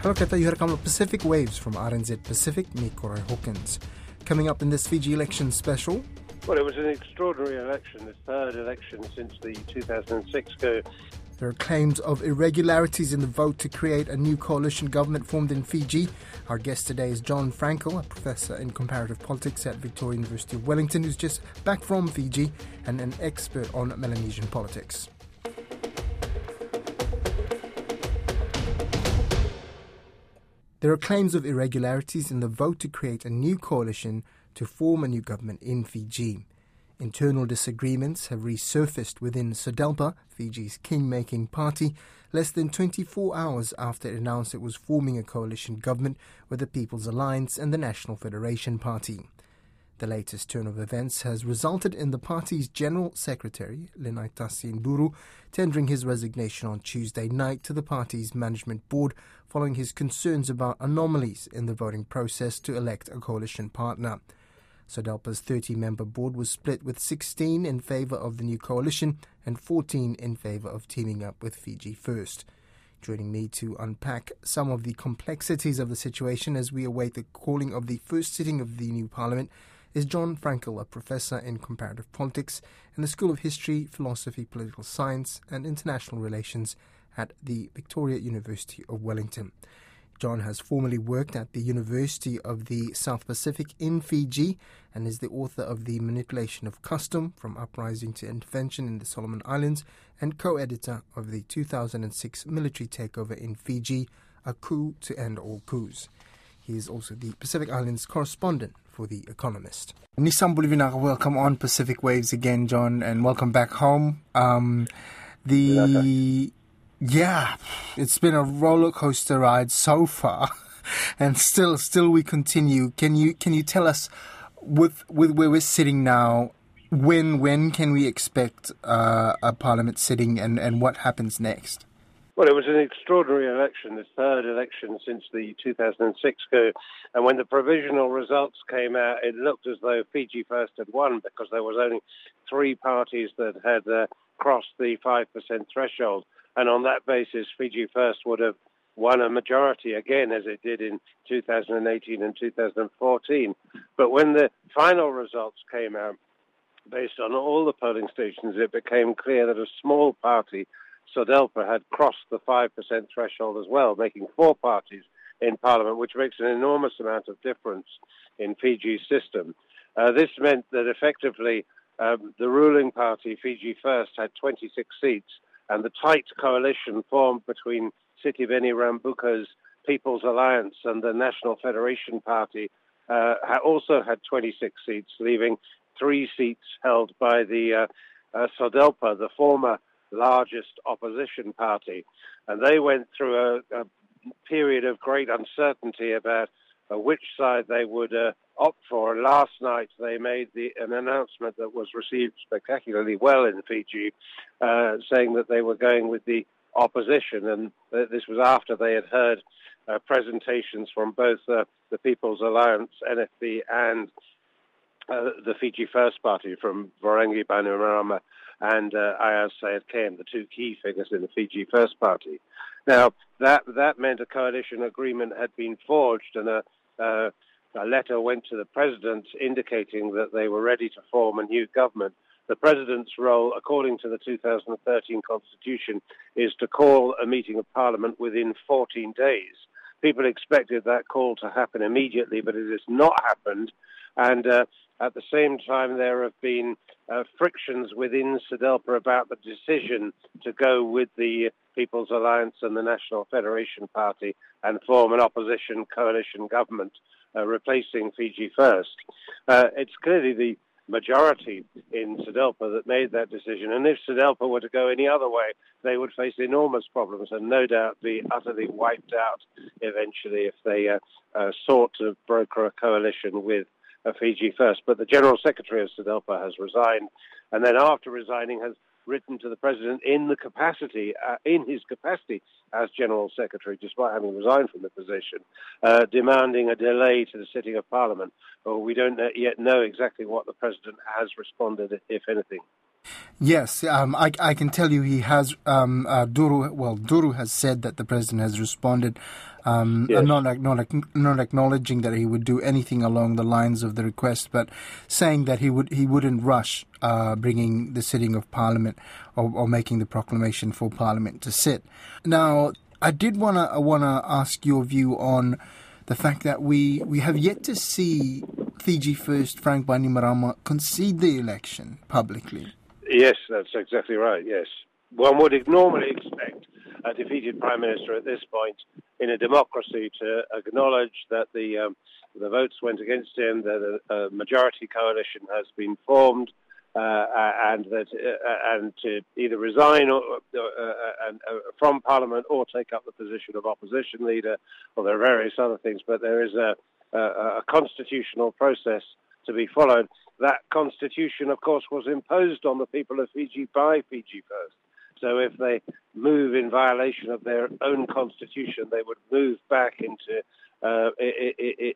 Hello Kata, you heard come Pacific Waves from RNZ Pacific, me Koroi Hawkins. Coming up in this Fiji election special. Well, it was an extraordinary election, the third election since the 2006 go. There are claims of irregularities in the vote to create a new coalition government formed in Fiji. Our guest today is Jon Fraenkel, a professor in comparative politics at Victoria University of Wellington, who's just back from Fiji and an expert on Melanesian politics. There are claims of irregularities in the vote to create a new coalition to form a new government in Fiji. Internal disagreements have resurfaced within SODELPA, Fiji's king-making party, less than 24 hours after it announced it was forming a coalition government with the People's Alliance and the National Federation Party. The latest turn of events has resulted in the party's General Secretary, Linai Duru, tendering his resignation on Tuesday night to the party's management board following his concerns about anomalies in the voting process to elect a coalition partner. SODELPA's 30 member board was split with 16 in favour of the new coalition and 14 in favour of teaming up with Fiji First. Joining me to unpack some of the complexities of the situation as we await the calling of the first sitting of the new parliament is Jon Fraenkel, a professor in comparative politics in the School of History, Philosophy, Political Science, and International Relations at the Victoria University of Wellington. Jon has formerly worked at the University of the South Pacific in Fiji and is the author of The Manipulation of Custom From Uprising to Intervention in the Solomon Islands and co editor of the 2006 military takeover in Fiji, A Coup to End All Coups. He is also the Pacific Islands correspondent for The Economist. Nissan Bolivinaga, welcome on Pacific Waves again, Jon, and welcome back home. Um, the yeah, it's been a roller coaster ride so far, and still, still we continue. Can you can you tell us, with with where we're sitting now, when when can we expect uh, a parliament sitting, and and what happens next? Well, it was an extraordinary election, the third election since the 2006 coup. And when the provisional results came out, it looked as though Fiji First had won because there was only three parties that had uh, crossed the 5% threshold. And on that basis, Fiji First would have won a majority again, as it did in 2018 and 2014. But when the final results came out, based on all the polling stations, it became clear that a small party SODELPA had crossed the 5% threshold as well, making four parties in Parliament, which makes an enormous amount of difference in Fiji's system. Uh, this meant that effectively um, the ruling party, Fiji First, had 26 seats, and the tight coalition formed between Sitiveni Rabuka's People's Alliance and the National Federation Party uh, also had 26 seats, leaving three seats held by the uh, uh, SODELPA, the former largest opposition party. And they went through a, a period of great uncertainty about uh, which side they would uh, opt for. And last night they made the, an announcement that was received spectacularly well in Fiji, uh, saying that they were going with the opposition. And this was after they had heard uh, presentations from both uh, the People's Alliance, NFP, and uh, the Fiji First Party from Voreqe Bainimarama and uh, Ayaz Sayed Khan, the two key figures in the Fiji First Party. Now, that, that meant a coalition agreement had been forged and a, uh, a letter went to the president indicating that they were ready to form a new government. The president's role, according to the 2013 constitution, is to call a meeting of parliament within 14 days. People expected that call to happen immediately, but it has not happened. And uh, at the same time, there have been uh, frictions within SODELPA about the decision to go with the People's Alliance and the National Federation Party and form an opposition coalition government uh, replacing Fiji First. Uh, it's clearly the majority in SODELPA that made that decision. And if SODELPA were to go any other way, they would face enormous problems and no doubt be utterly wiped out eventually if they uh, uh, sought to broker a coalition with Fiji first. But the General Secretary of SODELPA has resigned, and then after resigning has written to the President in the capacity, uh, in his capacity as General Secretary, despite having resigned from the position, uh, demanding a delay to the sitting of Parliament. Well, we don't yet know exactly what the President has responded, if anything. Yes, um, I, I, can tell you he has. Um, uh, Duru, well, Duru has said that the president has responded, um, yes. not, not not acknowledging that he would do anything along the lines of the request, but saying that he would he wouldn't rush uh, bringing the sitting of Parliament or, or making the proclamation for Parliament to sit. Now, I did wanna wanna ask your view on the fact that we, we have yet to see Fiji First Frank Bainimarama concede the election publicly. Yes, that's exactly right. Yes, one would normally expect a defeated prime minister at this point in a democracy to acknowledge that the um, the votes went against him, that a, a majority coalition has been formed, uh, and that uh, and to either resign or, uh, uh, from Parliament or take up the position of opposition leader. Well, there are various other things, but there is a, a, a constitutional process to be followed. That constitution, of course, was imposed on the people of Fiji by Fiji First. So if they move in violation of their own constitution, they would move back into uh,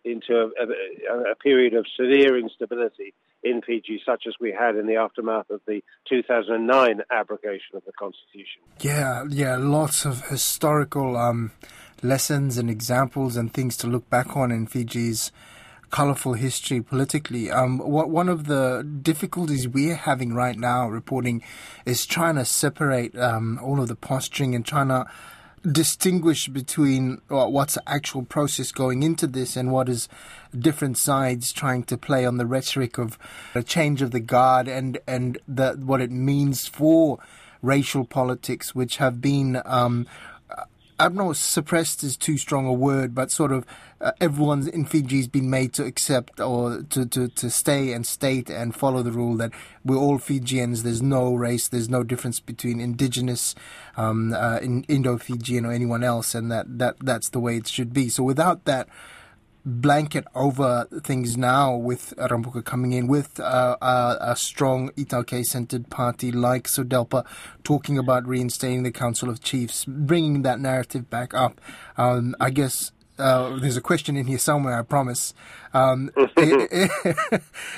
into a, a, period of severe instability in Fiji, such as we had in the aftermath of the 2009 abrogation of the constitution. Yeah, yeah, lots of historical um, lessons and examples and things to look back on in Fiji's colorful history politically. Um, what, one of the difficulties we're having right now reporting is trying to separate um, all of the posturing and trying to distinguish between what's the actual process going into this and what is different sides trying to play on the rhetoric of a change of the guard and and the, what it means for racial politics, which have been um, I don't know, suppressed is too strong a word, but sort of uh, everyone in Fiji has been made to accept or to, to, to stay and state and follow the rule that we're all Fijians. There's no race, there's no difference between indigenous, um, uh, in Indo-Fijian or anyone else, and that, that that's the way it should be. So without that, blanket over things now with Rabuka coming in with uh, a, a, strong iTaukei centered party like SODELPA talking about reinstating the Council of Chiefs, bringing that narrative back up. Um, I guess uh, there's a question in here somewhere, I promise. Um,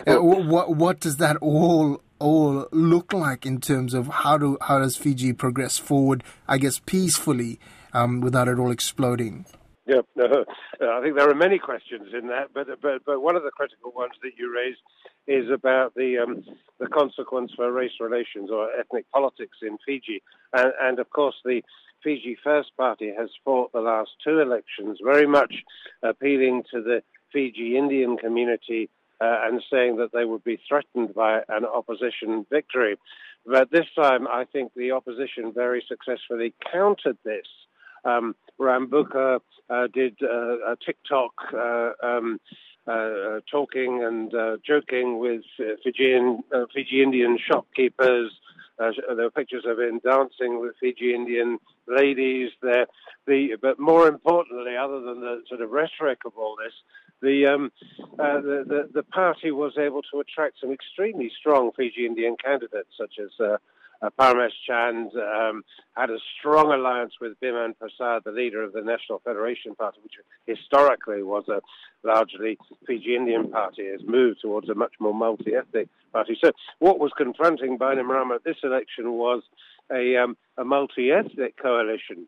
what, what does that all all look like in terms of how do how does Fiji progress forward? I guess peacefully um, without it all exploding. Yeah, no, I think there are many questions in that, but but but one of the critical ones that you raised is about the um, the consequence for race relations or ethnic politics in Fiji, and, and of course the Fiji First Party has fought the last two elections very much appealing to the Fiji Indian community uh, and saying that they would be threatened by an opposition victory. But this time, I think the opposition very successfully countered this um, Rabuka uh, did uh, a TikTok uh, um, uh, talking and uh, joking with Fijian Fiji Indian shopkeepers. there were pictures of him dancing with Fiji Indian ladies there. The, but more importantly, other than the sort of rhetoric of all this, the, um, uh, the, the, the party was able to attract some extremely strong Fiji Indian candidates, such as uh, uh, Paramesh Chand um, had a strong alliance with Biman Prasad, the leader of the National Federation Party, which historically was a largely Fiji Indian party, has moved towards a much more multi-ethnic party. So what was confronting Bainimarama at this election was a, um, a multi-ethnic coalition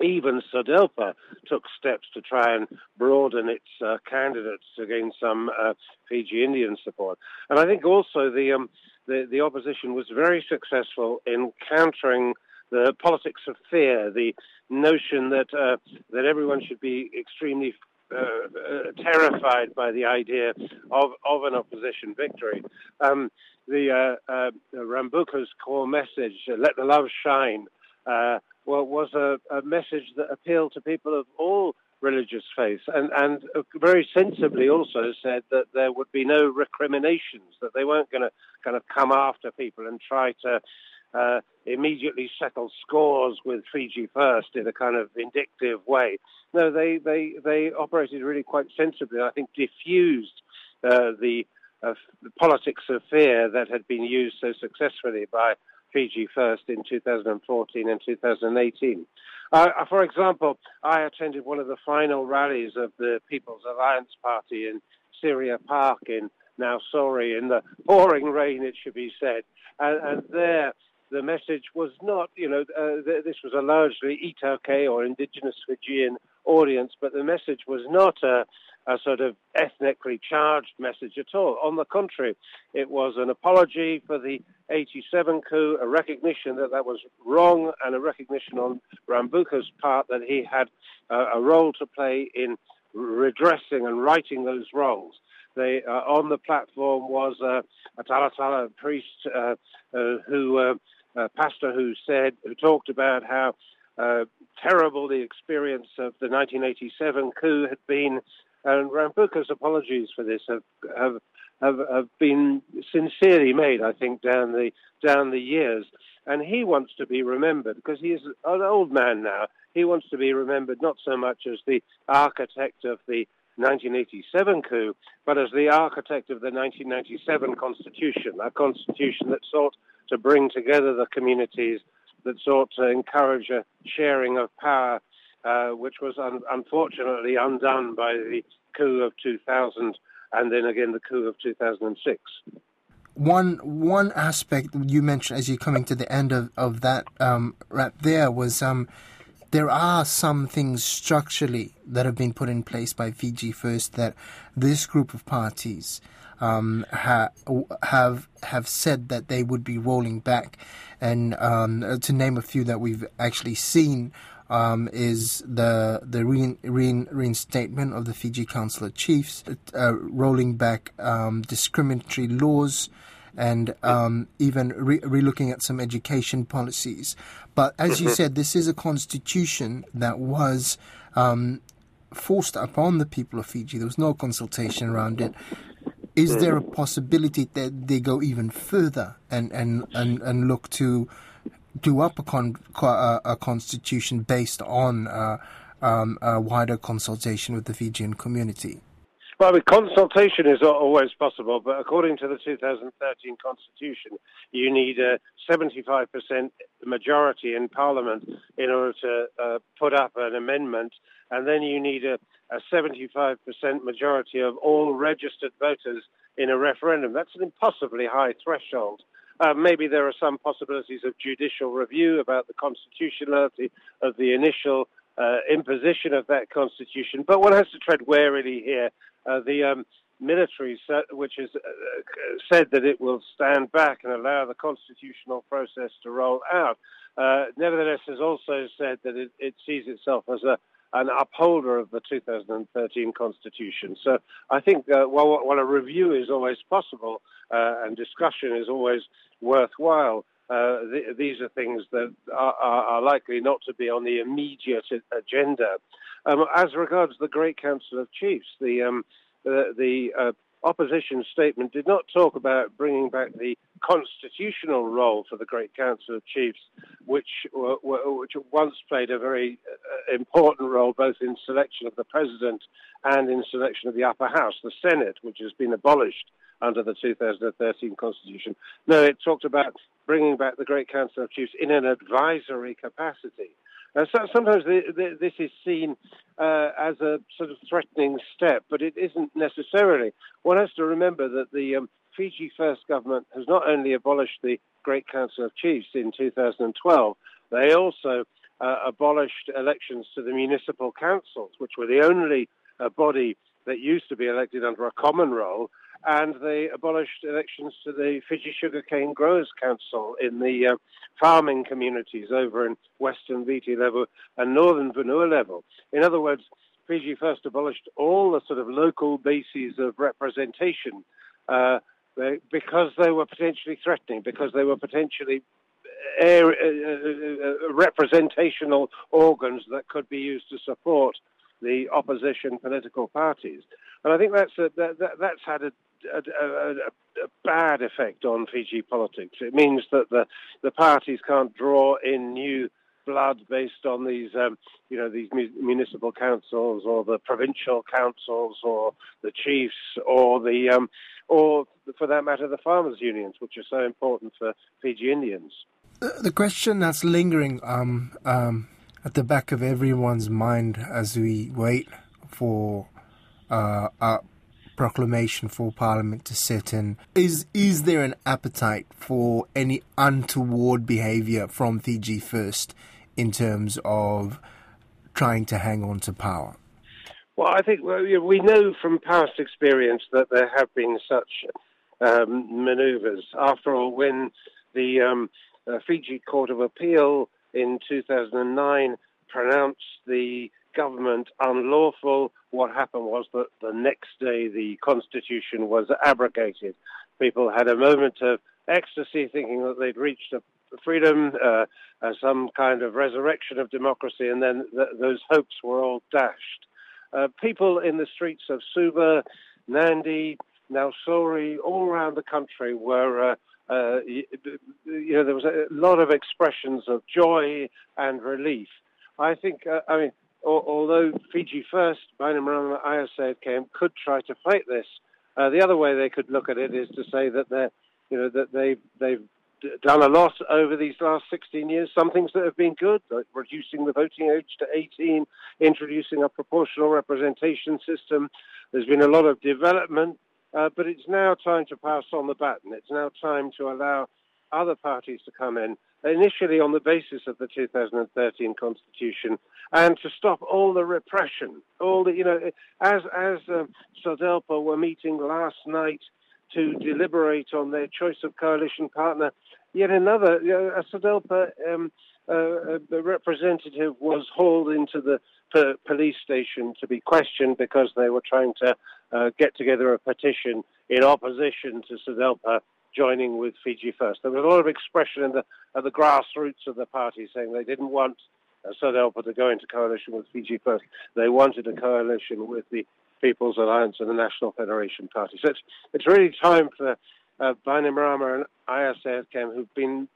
even SODELPA took steps to try and broaden its uh, candidates to gain some uh, Fiji Indian support. And I think also the um, the, the opposition was very successful in countering the politics of fear, the notion that uh, that everyone should be extremely uh, uh, terrified by the idea of, of an opposition victory. Um, the uh, uh Rabuka's core message, uh, "Let the love shine," well, was a, a, message that appealed to people of all religious faiths, and, and very sensibly also said that there would be no recriminations, that they weren't going to kind of come after people and try to uh, immediately settle scores with Fiji first in a kind of vindictive way. No, they, they, they operated really quite sensibly. I think diffused uh, the, uh, the politics of fear that had been used so successfully by Fiji First in 2014 and 2018. Uh, for example, I attended one of the final rallies of the People's Alliance Party in Syria Park in Nausori in the pouring rain, it should be said. and, and there the message was not, you know, uh, th- this was a largely iTaukei or indigenous Fijian audience, but the message was not a, a, sort of ethnically charged message at all. On the contrary, it was an apology for the 87 coup, a recognition that that was wrong, and a recognition on Rabuka's part that he had uh, a role to play in redressing and righting those wrongs. They, uh, on the platform was uh, a Talatala priest uh, uh who uh, pastor who said, who talked about how uh, terrible the experience of the 1987 coup had been, and Rabuka's apologies for this have, have have have been sincerely made, I think, down the down the years. And he wants to be remembered because he is an old man now. He wants to be remembered not so much as the architect of the 1987 coup, but as the architect of the 1997 constitution, a constitution that sought to bring together the communities, that sought to encourage a sharing of power, uh, which was un- unfortunately undone by the coup of 2000 and then again the coup of 2006. One one aspect you mentioned as you're coming to the end of, of that um, right there was um, there are some things structurally that have been put in place by Fiji First that this group of parties um, ha- have have said that they would be rolling back, and um, to name a few that we've actually seen. Um, is the the rein, rein, reinstatement of the Fiji Council of Chiefs, uh, rolling back um, discriminatory laws, and um, even re- relooking at some education policies. But as you mm-hmm. said, this is a constitution that was um, forced upon the people of Fiji. There was no consultation around it. Is there a possibility that they go even further and, and, and, and look to do up a, con, a constitution based on uh, um, a wider consultation with the Fijian community? Well, I mean, consultation is always possible, but according to the 2013 Constitution, you need a 75% majority in Parliament in order to uh, put up an amendment, and then you need a, a 75% majority of all registered voters in a referendum. That's an impossibly high threshold. Uh, maybe there are some possibilities of judicial review about the constitutionality of the initial uh, imposition of that constitution, but one has to tread warily here. Uh, the um, military, which has uh, said that it will stand back and allow the constitutional process to roll out, uh, nevertheless has also said that it, it sees itself as a an upholder of the 2013 Constitution. So I think uh, while, while, a review is always possible uh, and discussion is always worthwhile, uh, th- these are things that are, are, likely not to be on the immediate agenda. Um, as regards the Great Council of Chiefs, the um, the, the uh, opposition statement did not talk about bringing back the constitutional role for the Great Council of Chiefs, which which once played a very uh, important role both in selection of the president and in selection of the upper house, the Senate, which has been abolished under the 2013 Constitution. No, it talked about bringing back the Great Council of Chiefs in an advisory capacity. Uh, so sometimes the, the, this is seen uh, as a sort of threatening step, but it isn't necessarily. One has to remember that the um, Fiji First government has not only abolished the Great Council of Chiefs in 2012, they also uh, abolished elections to the municipal councils, which were the only uh, body that used to be elected under a common roll and they abolished elections to the Fiji Sugarcane Growers Council in the uh, farming communities over in Western Viti Levu and Northern Vanua Levu. In other words, Fiji first abolished all the sort of local bases of representation uh, because they were potentially threatening, because they were potentially uh, uh, uh, representational organs that could be used to support the opposition political parties. And I think that's a, that, that, that's had a a, a, a, bad effect on Fiji politics. It means that the the parties can't draw in new blood based on these, um, you know, these municipal councils or the provincial councils or the chiefs or the, um, or for that matter, the farmers' unions, which are so important for Fiji Indians. The question that's lingering um, um, at the back of everyone's mind as we wait for uh, proclamation for Parliament to sit in. Is is there an appetite for any untoward behaviour from Fiji First in terms of trying to hang on to power? Well, I think well, we know from past experience that there have been such um, manoeuvres. After all, when the um, uh, Fiji Court of Appeal in 2009 pronounced the government unlawful, what happened was that the next day the constitution was abrogated. People had a moment of ecstasy thinking that they'd reached a freedom, uh, uh, some kind of resurrection of democracy, and then th- those hopes were all dashed. Uh, people in the streets of Suva, Nadi, Nausori, all around the country were, uh, uh, you, you, know, there was a lot of expressions of joy and relief. I think, uh, I mean, although Fiji First, Bainimarama came, could try to fight this, the other way they could look at it is to say that they're, you know, that they they've done a lot over these last 16 years. Some things that have been good, like reducing the voting age to 18, introducing a proportional representation system. There's been a lot of development, uh, but it's now time to pass on the baton. It's now time to allow other parties to come in, initially on the basis of the 2013 constitution, and to stop all the repression. All the, you know, as as um, SODELPA were meeting last night to deliberate on their choice of coalition partner. Yet another, you know, a SODELPA um, uh, representative was hauled into the police station to be questioned because they were trying to uh, get together a petition in opposition to SODELPA joining with Fiji First. There was a lot of expression in the, at the grassroots of the party saying they didn't want uh, to go into coalition with Fiji First. They wanted a coalition with the People's Alliance and the National Federation Party. So it's, it's really time for uh, Bainimarama and Sayed-Khaiyum who've been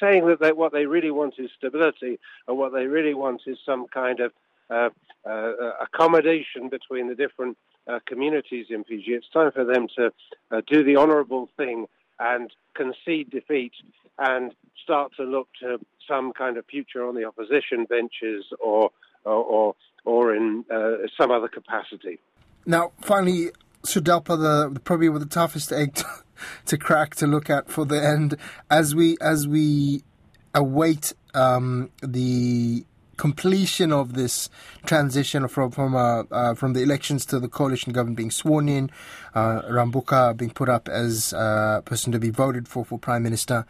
saying that they, what they really want is stability and what they really want is some kind of uh, uh, accommodation between the different uh, communities in Fiji. It's time for them to uh, do the honourable thing and concede defeat and start to look to some kind of future on the opposition benches or or, or, or in uh, some other capacity. Now, finally, SODELPA, the, the probably the toughest egg to, to, crack to look at for the end as we as we await um, the completion of this transition from from uh, uh, from the elections to the coalition government being sworn in, uh, Rabuka being put up as a uh, person to be voted for for prime minister.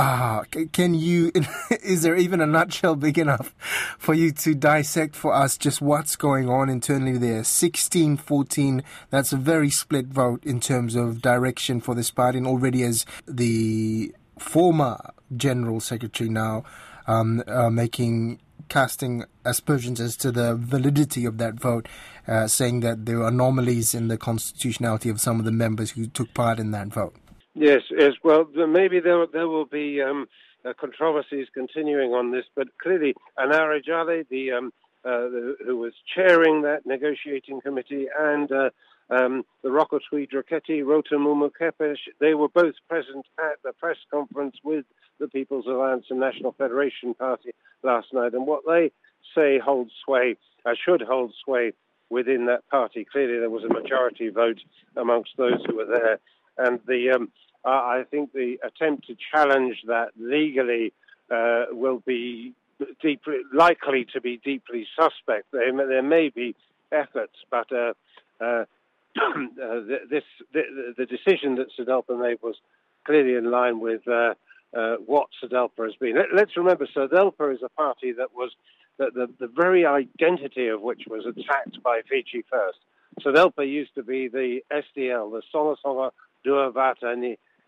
Ah, can you? Is there even a nutshell big enough for you to dissect for us just what's going on internally there? 16 14, that's a very split vote in terms of direction for this party, and already as the former general secretary now um, uh, making casting aspersions as to the validity of that vote, uh, saying that there are anomalies in the constitutionality of some of the members who took part in that vote. Yes, yes. Well, maybe there there will be um, uh, controversies continuing on this, but clearly, Anare Jale, the, um, uh, the, who was chairing that negotiating committee, and uh, um, the Roko Tui Dreketi, Rotamumu Kepesh, they were both present at the press conference with the People's Alliance and National Federation Party last night, and what they say holds sway, uh, should hold sway within that party. Clearly, there was a majority vote amongst those who were there, and the um, uh, I think the attempt to challenge that legally uh, will be deeply, likely to be deeply suspect. There, there may be efforts, but uh, uh, uh this the, the, decision that SODELPA made was clearly in line with uh, what SODELPA has been. Let, us remember, SODELPA is a party that was the, the, the very identity of which was attacked by Fiji First. SODELPA used to be the SDL, the Songa Dua Vata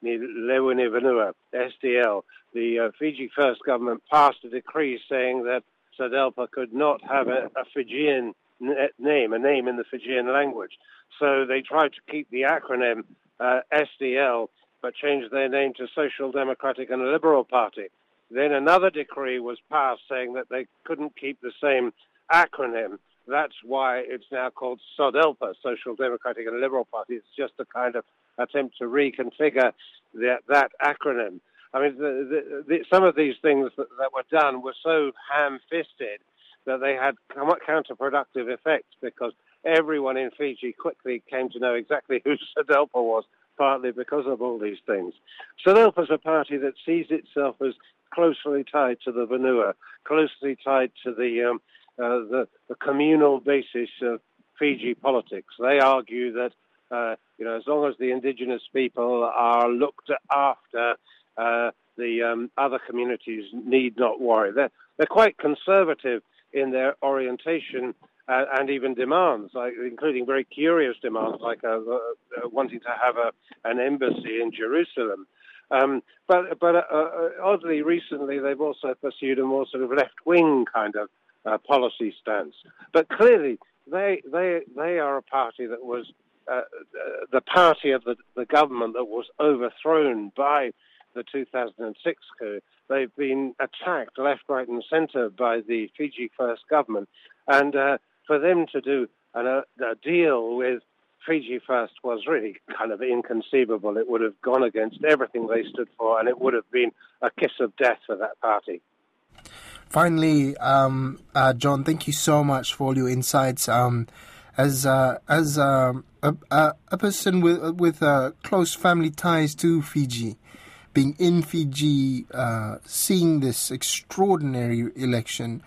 Lewini Vanua, SDL, the uh, Fiji First government passed a decree saying that SODELPA could not have a, a Fijian name, a name in the Fijian language. So they tried to keep the acronym uh, SDL, but changed their name to Social Democratic and Liberal Party. Then another decree was passed saying that they couldn't keep the same acronym. That's why it's now called SODELPA, Social Democratic and Liberal Party. It's just a kind of attempt to reconfigure that, that acronym. I mean, the, the, the, some of these things that, that were done were so ham-fisted that they had counterproductive effects because everyone in Fiji quickly came to know exactly who SODELPA was, partly because of all these things. SODELPA is a party that sees itself as closely tied to the Vanua, closely tied to the, um, uh, the, the communal basis of Fiji politics. They argue that uh, you know as long as the indigenous people are looked after, uh, the um, other communities need not worry. They're they're quite conservative in their orientation uh, and even demands, like, including very curious demands like uh, uh, wanting to have a, an embassy in Jerusalem. Um, but but uh, uh, oddly, recently they've also pursued a more sort of left-wing kind of uh, policy stance. But clearly, they they they are a party that was uh, the party of the, the government that was overthrown by the 2006 coup. They've been attacked left, right, and centre by the Fiji First government, and uh, for them to do an, a, a deal with Fiji First was really kind of inconceivable. It would have gone against everything they stood for, and it would have been a kiss of death for that party. Finally, um, uh, Jon, thank you so much for all your insights. Um, as uh, as um, a, a, a, person with with uh, close family ties to Fiji, being in Fiji, uh, seeing this extraordinary election,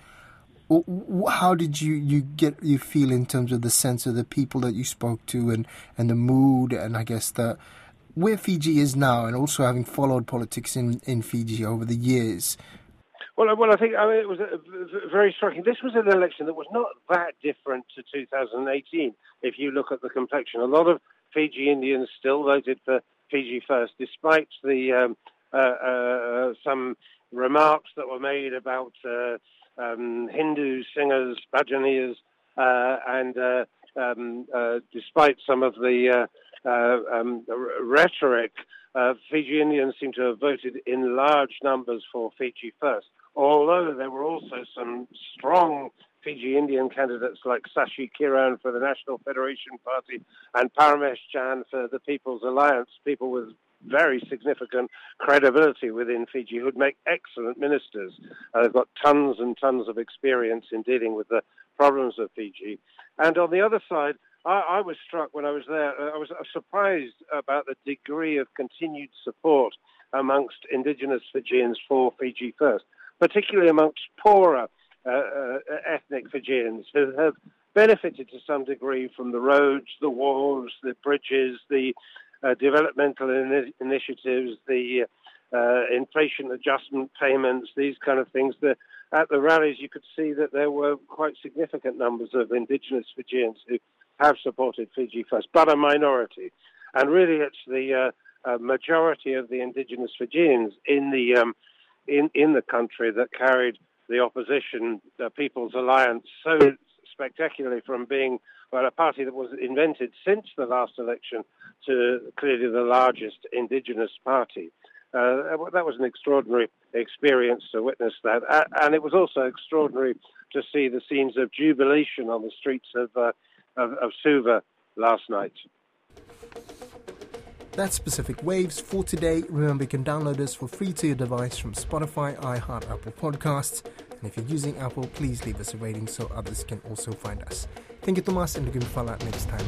how did you, you get you feel in terms of the sense of the people that you spoke to and, and the mood and I guess the where Fiji is now and also having followed politics in, in Fiji over the years? Well, well, I think I mean, it was very striking. This was an election that was not that different to 2018. If you look at the complexion, a lot of Fiji Indians still voted for Fiji First, despite the um, uh, uh, some remarks that were made about uh, um, Hindu singers, bhajanias, uh, and uh, um, uh, despite some of the um, rhetoric, Fiji Indians seem to have voted in large numbers for Fiji First. Although there were also some strong Fiji Indian candidates like Shashi Kiran for the National Federation Party and Paramesh Chan for the People's Alliance, people with very significant credibility within Fiji who'd make excellent ministers. Uh, they've got tons and tons of experience in dealing with the problems of Fiji. And on the other side, I, I was struck when I was there, uh, I was surprised about the degree of continued support amongst indigenous Fijians for Fiji First, particularly amongst poorer uh, uh, ethnic Fijians who have benefited to some degree from the roads, the walls, the bridges, the uh, developmental in- initiatives, the inflation adjustment payments, these kind of things. The, at the rallies, you could see that there were quite significant numbers of indigenous Fijians who have supported Fiji First, but a minority. And really, it's the uh, majority of the indigenous Fijians in the um, in in the country that carried the opposition, the People's Alliance, so spectacularly from being well, a party that was invented since the last election to clearly the largest indigenous party. Uh, that was an extraordinary experience to witness that. And it was also extraordinary to see the scenes of jubilation on the streets of, uh, of, of Suva last night. That's Pacific Waves for today. Remember, you can download us for free to your device from Spotify, iHeart, Apple Podcasts. And if you're using Apple, please leave us a rating so others can also find us. Thank you, Thomas, and looking forward next time.